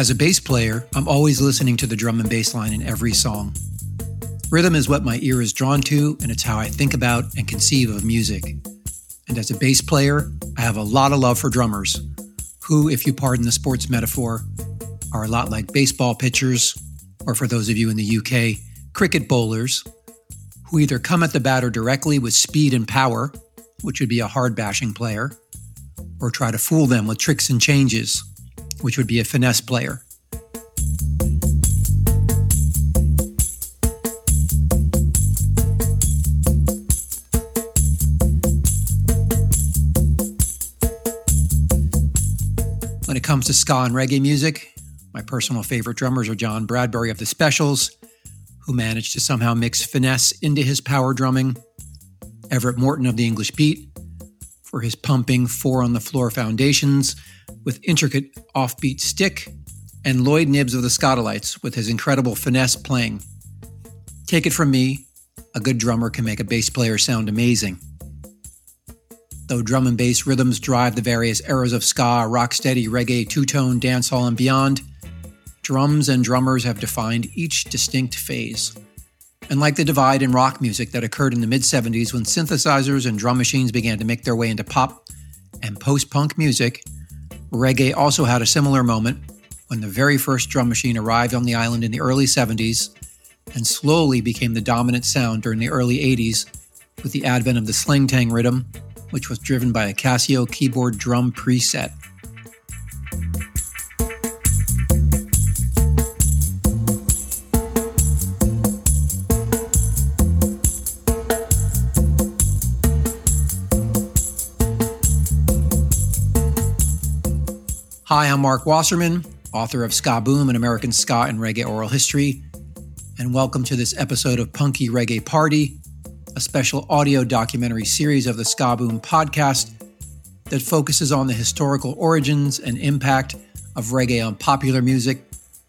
As a bass player, I'm always listening to the drum and bass line in every song. Rhythm is what my ear is drawn to, and it's how I think about and conceive of music. And as a bass player, I have a lot of love for drummers, who, if you pardon the sports metaphor, are a lot like baseball pitchers, or for those of you in the UK, cricket bowlers, who either come at the batter directly with speed and power, which would be a hard bashing player, or try to fool them with tricks and changes, which would be a finesse player. When it comes to ska and reggae music, my personal favorite drummers are John Bradbury of the Specials, who managed to somehow mix finesse into his power drumming, Everett Morton of the English Beat, for his pumping four on the floor foundations with intricate offbeat stick, and Lloyd Knibbs of the Skatalites with his incredible finesse playing. Take it from me, a good drummer can make a bass player sound amazing. Though drum and bass rhythms drive the various eras of ska, rocksteady, reggae, two tone, dancehall, and beyond, drums and drummers have defined each distinct phase. And like the divide in rock music that occurred in the mid 70s when synthesizers and drum machines began to make their way into pop and post punk music, reggae also had a similar moment when the very first drum machine arrived on the island in the early 70s and slowly became the dominant sound during the early 80s with the advent of the Sleng Teng rhythm which was driven by a Casio keyboard drum preset. Hi, I'm Marc Wasserman, author of Ska Boom, an American Ska and Reggae Oral History, and welcome to this episode of Punky Reggae Party, a special audio documentary series of the Ska Boom podcast that focuses on the historical origins and impact of reggae on popular music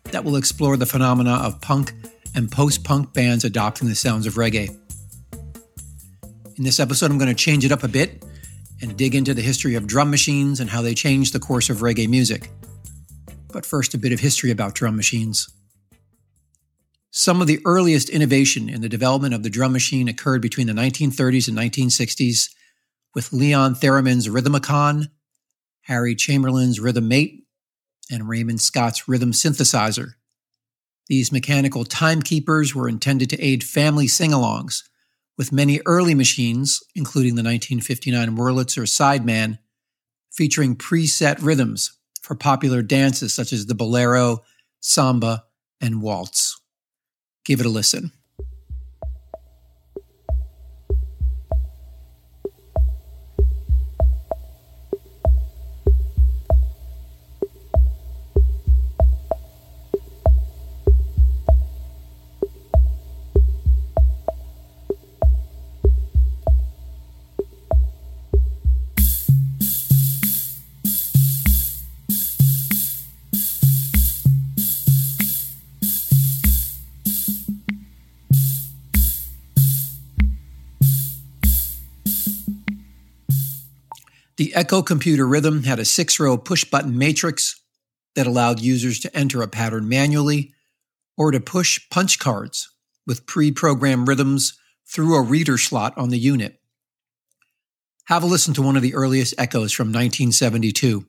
that will explore the phenomena of punk and post punk bands adopting the sounds of reggae. In this episode, I'm going to change it up a bit and dig into the history of drum machines and how they changed the course of reggae music. But first, a bit of history about drum machines. Some of the earliest innovation in the development of the drum machine occurred between the 1930s and 1960s with Leon Theremin's Rhythmicon, Harry Chamberlin's Rhythm Mate, and Raymond Scott's Rhythm Synthesizer. These mechanical timekeepers were intended to aid family sing alongs, with many early machines, including the 1959 Wurlitzer Sideman, featuring preset rhythms for popular dances such as the bolero, samba, and waltz. Give it a listen. The Eko Computer Rhythm had a six row push button matrix that allowed users to enter a pattern manually or to push punch cards with pre programmed rhythms through a reader slot on the unit. Have a listen to one of the earliest Ekos from 1972.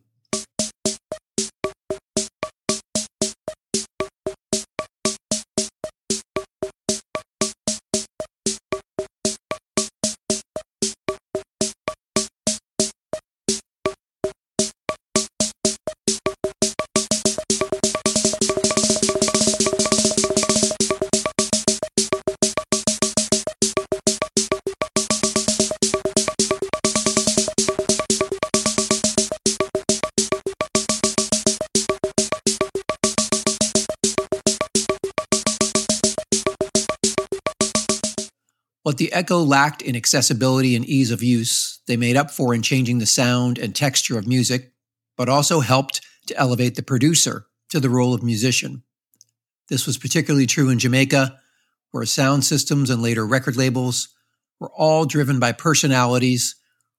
Eko lacked in accessibility and ease of use, they made up for in changing the sound and texture of music, but also helped to elevate the producer to the role of musician. This was particularly true in Jamaica, where sound systems and later record labels were all driven by personalities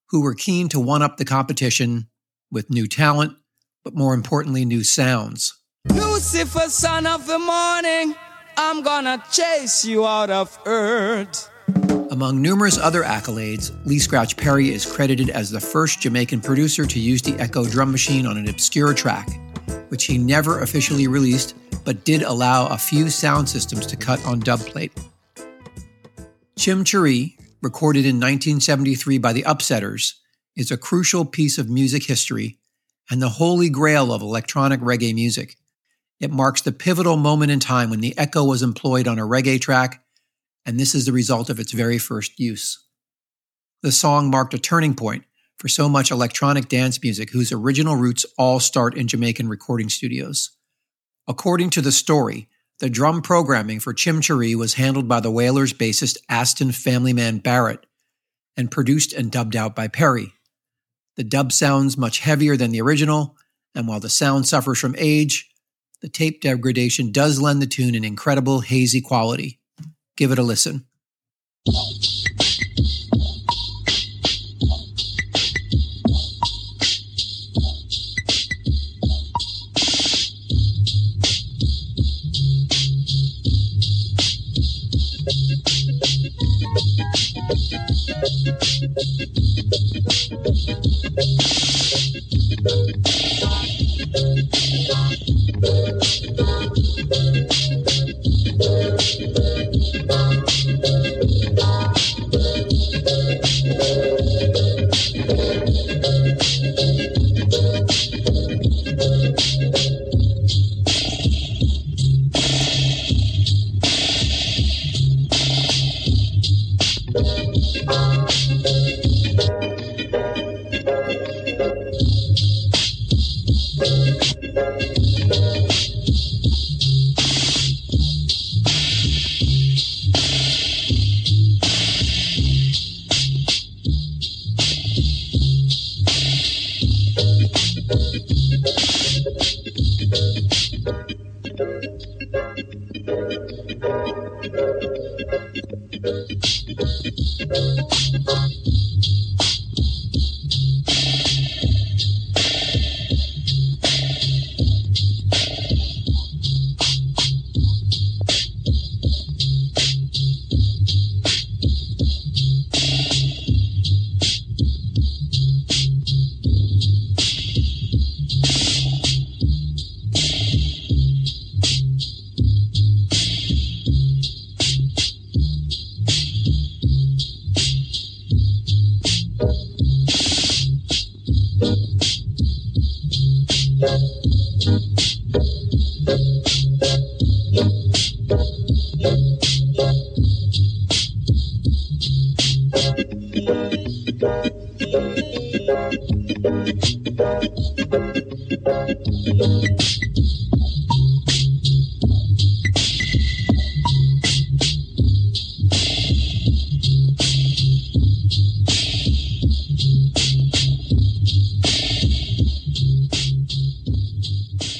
who were keen to one up the competition with new talent, but more importantly, new sounds. Lucifer, son of the morning, I'm gonna chase you out of earth. Among numerous other accolades, Lee Scratch Perry is credited as the first Jamaican producer to use the Eko drum machine on an obscure track, which he never officially released but did allow a few sound systems to cut on dubplate. Chim Cheree, recorded in 1973 by the Upsetters, is a crucial piece of music history and the holy grail of electronic reggae music. It marks the pivotal moment in time when the Eko was employed on a reggae track, and this is the result of its very first use. The song marked a turning point for so much electronic dance music whose original roots all start in Jamaican recording studios. According to the story, the drum programming for Chim Cheree was handled by the Wailers bassist Aston Familyman Barrett and produced and dubbed out by Perry. The dub sounds much heavier than the original, and while the sound suffers from age, the tape degradation does lend the tune an incredible hazy quality. Give it a listen.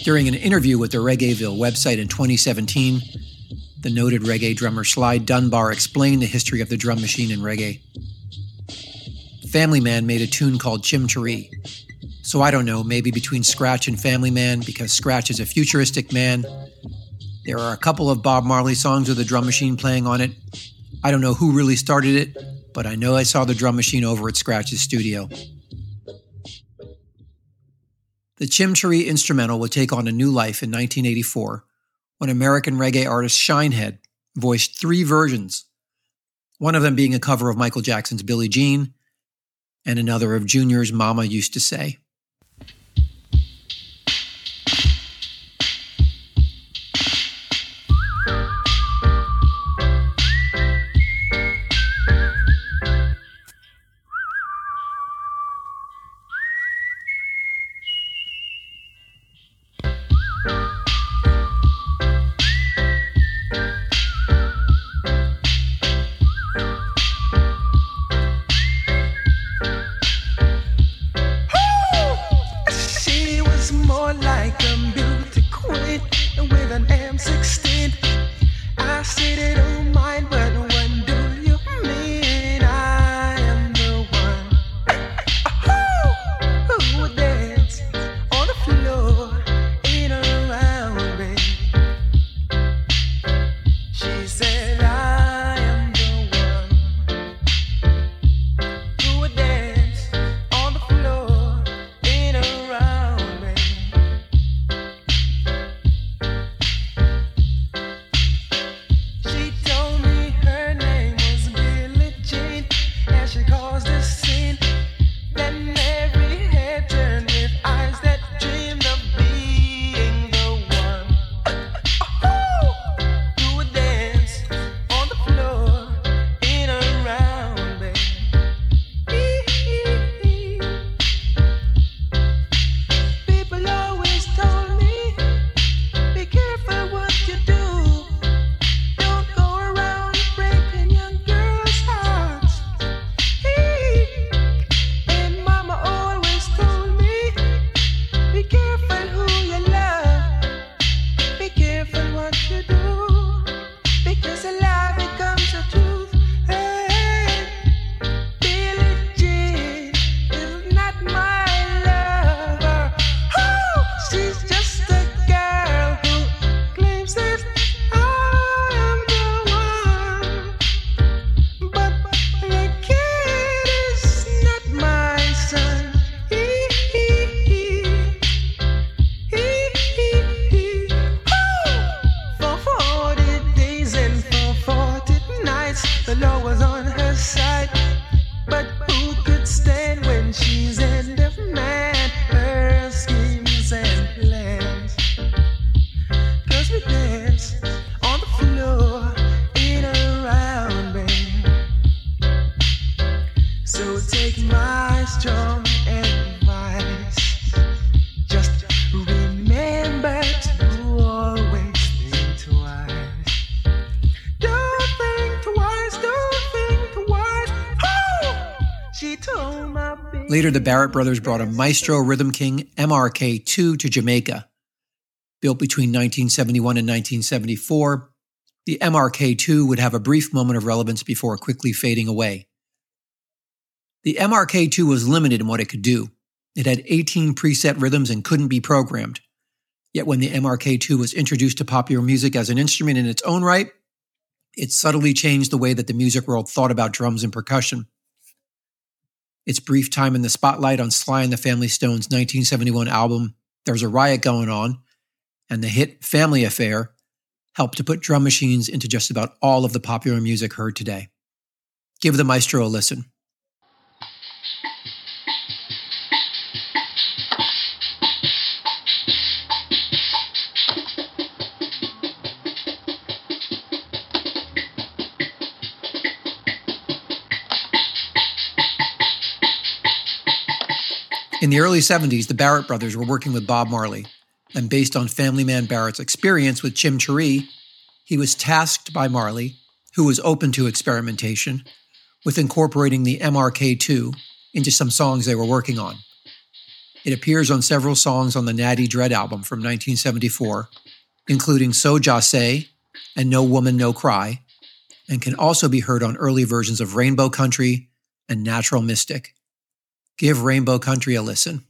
During an interview with the Reggaeville website in 2017, the noted reggae drummer Sly Dunbar explained the history of the drum machine in reggae. Family Man made a tune called Chim Cheree. So I don't know, maybe between Scratch and Family Man, because Scratch is a futuristic man. There are a couple of Bob Marley songs with a drum machine playing on it. I don't know who really started it, but I know I saw the drum machine over at Scratch's studio. The Chim instrumental would take on a new life in 1984 when American reggae artist Shinehead voiced three versions, one of them being a cover of Michael Jackson's Billie Jean, and another of Junior's Mama Used to Say. Later, the Barrett brothers brought a Maestro Rhythm King MRK 2 to Jamaica. Built between 1971 and 1974, the MRK 2 would have a brief moment of relevance before quickly fading away. The MRK 2 was limited in what it could do. It had 18 preset rhythms and couldn't be programmed. Yet when the MRK 2 was introduced to popular music as an instrument in its own right, it subtly changed the way that the music world thought about drums and percussion. Its brief time in the spotlight on Sly and the Family Stone's 1971 album, There's a Riot Going On, and the hit Family Affair helped to put drum machines into just about all of the popular music heard today. Give the maestro a listen. In the early 70s, the Barrett brothers were working with Bob Marley, and based on Family Man Barrett's experience with Chim Cheree, he was tasked by Marley, who was open to experimentation, with incorporating the MRK2 into some songs they were working on. It appears on several songs on the Natty Dread album from 1974, including So Jah Say and No Woman No Cry, and can also be heard on early versions of Rainbow Country and Natural Mystic. Give Rainbow Country a listen.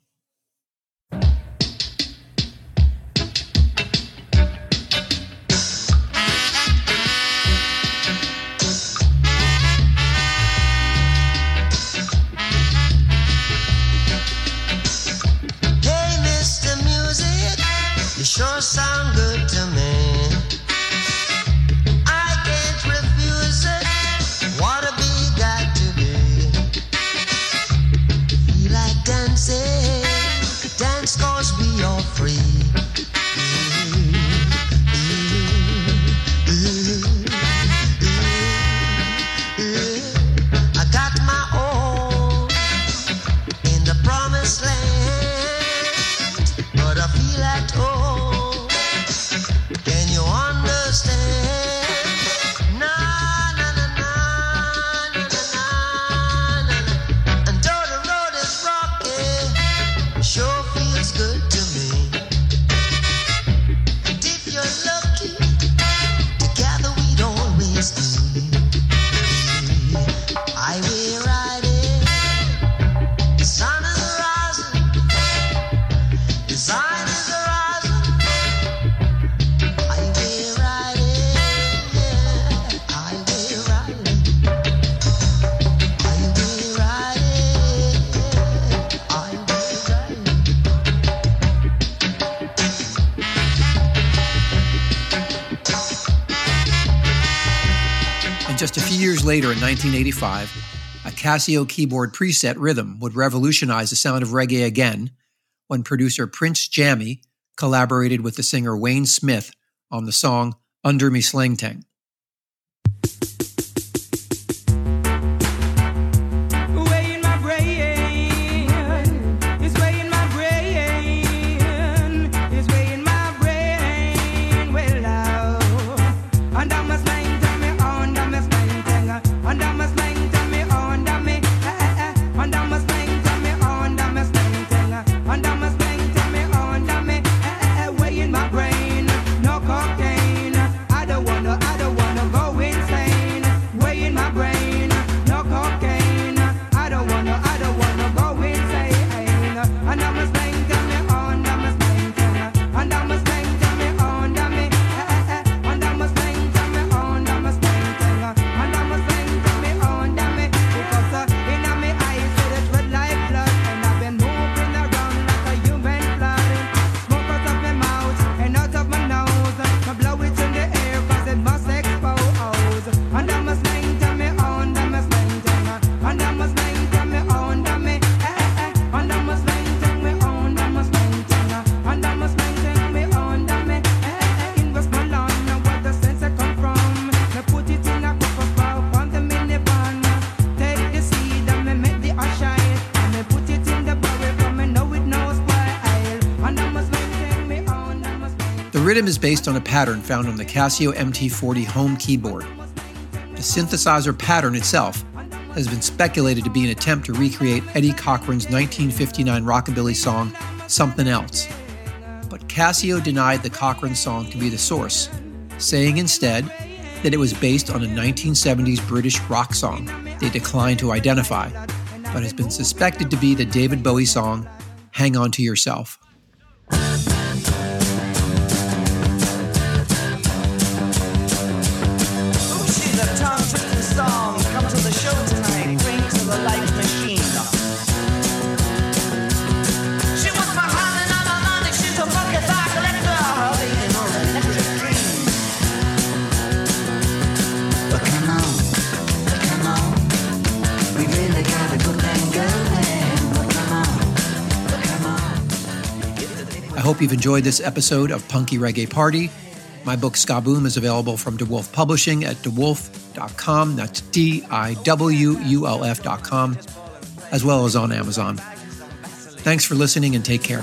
Just a few years later, in 1985, a Casio keyboard preset rhythm would revolutionize the sound of reggae again when producer Prince Jammy collaborated with the singer Wayne Smith on the song Under Me Sleng Teng. Rhythm is based on a pattern found on the Casio MT40 home keyboard. The synthesizer pattern itself has been speculated to be an attempt to recreate Eddie Cochran's 1959 rockabilly song, Something Else. But Casio denied the Cochran song to be the source, saying instead that it was based on a 1970s British rock song they declined to identify, but has been suspected to be the David Bowie song, Hang On to Yourself. Hope you've enjoyed this episode of Punky Reggae Party. My book Ska Boom is available from DiWulf Publishing at diwulf.com. That's D I W U L F.com, as well as on Amazon. Thanks for listening and take care.